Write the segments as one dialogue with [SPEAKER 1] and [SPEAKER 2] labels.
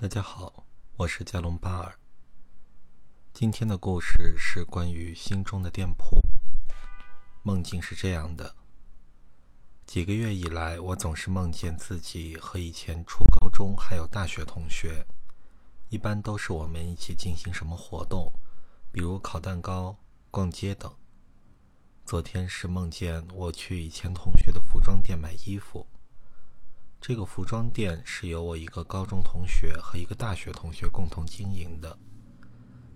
[SPEAKER 1] 大家好，我是加隆巴尔。今天的故事是关于心中的店铺。梦境是这样的：几个月以来，我总是梦见自己和以前初高中还有大学同学，一般都是我们一起进行什么活动，比如烤蛋糕、逛街等。昨天是梦见我去以前同学的服装店买衣服。这个服装店是由我一个高中同学和一个大学同学共同经营的，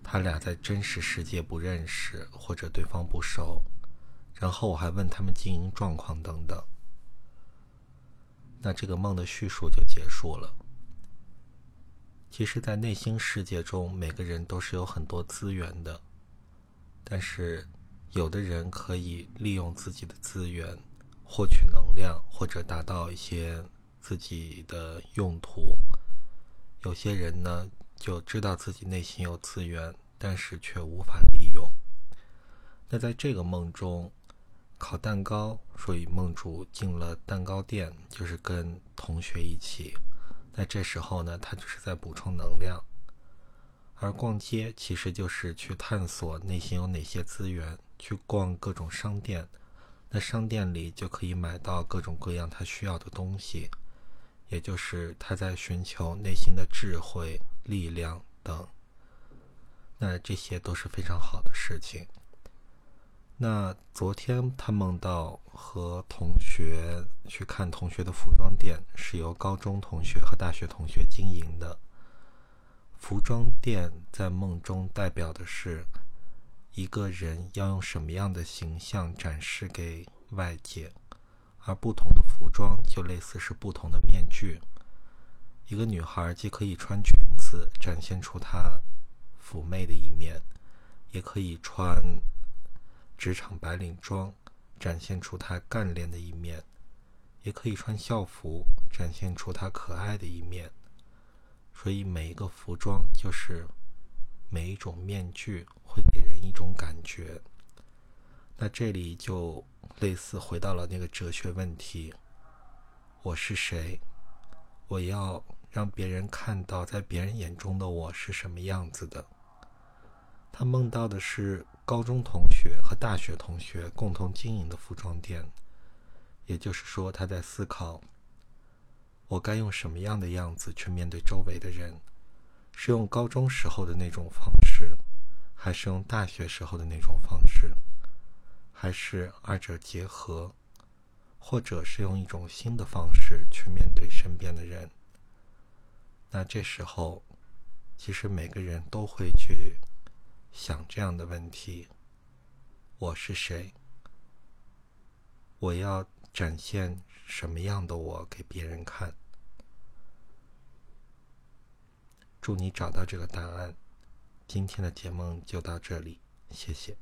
[SPEAKER 1] 他俩在真实世界不认识或者对方不熟，然后我还问他们经营状况等等。那这个梦的叙述就结束了。其实，在内心世界中，每个人都是有很多资源的，但是有的人可以利用自己的资源获取能量，或者达到一些。自己的用途，有些人呢就知道自己内心有资源，但是却无法利用。那在这个梦中，烤蛋糕，所以梦主进了蛋糕店，就是跟同学一起。那这时候呢，他就是在补充能量。而逛街其实就是去探索内心有哪些资源，去逛各种商店。那商店里就可以买到各种各样他需要的东西。也就是他在寻求内心的智慧、力量等，那这些都是非常好的事情。那昨天他梦到和同学去看同学的服装店，是由高中同学和大学同学经营的。服装店在梦中代表的是一个人要用什么样的形象展示给外界。而不同的服装就类似是不同的面具。一个女孩既可以穿裙子展现出她妩媚的一面，也可以穿职场白领装展现出她干练的一面，也可以穿校服展现出她可爱的一面。所以每一个服装就是每一种面具，会给人一种感觉。那这里就类似回到了那个哲学问题：我是谁？我要让别人看到，在别人眼中的我是什么样子的。他梦到的是高中同学和大学同学共同经营的服装店，也就是说，他在思考：我该用什么样的样子去面对周围的人？是用高中时候的那种方式，还是用大学时候的那种方式？还是二者结合，或者是用一种新的方式去面对身边的人。那这时候，其实每个人都会去想这样的问题：我是谁？我要展现什么样的我给别人看？祝你找到这个答案。今天的节目就到这里，谢谢。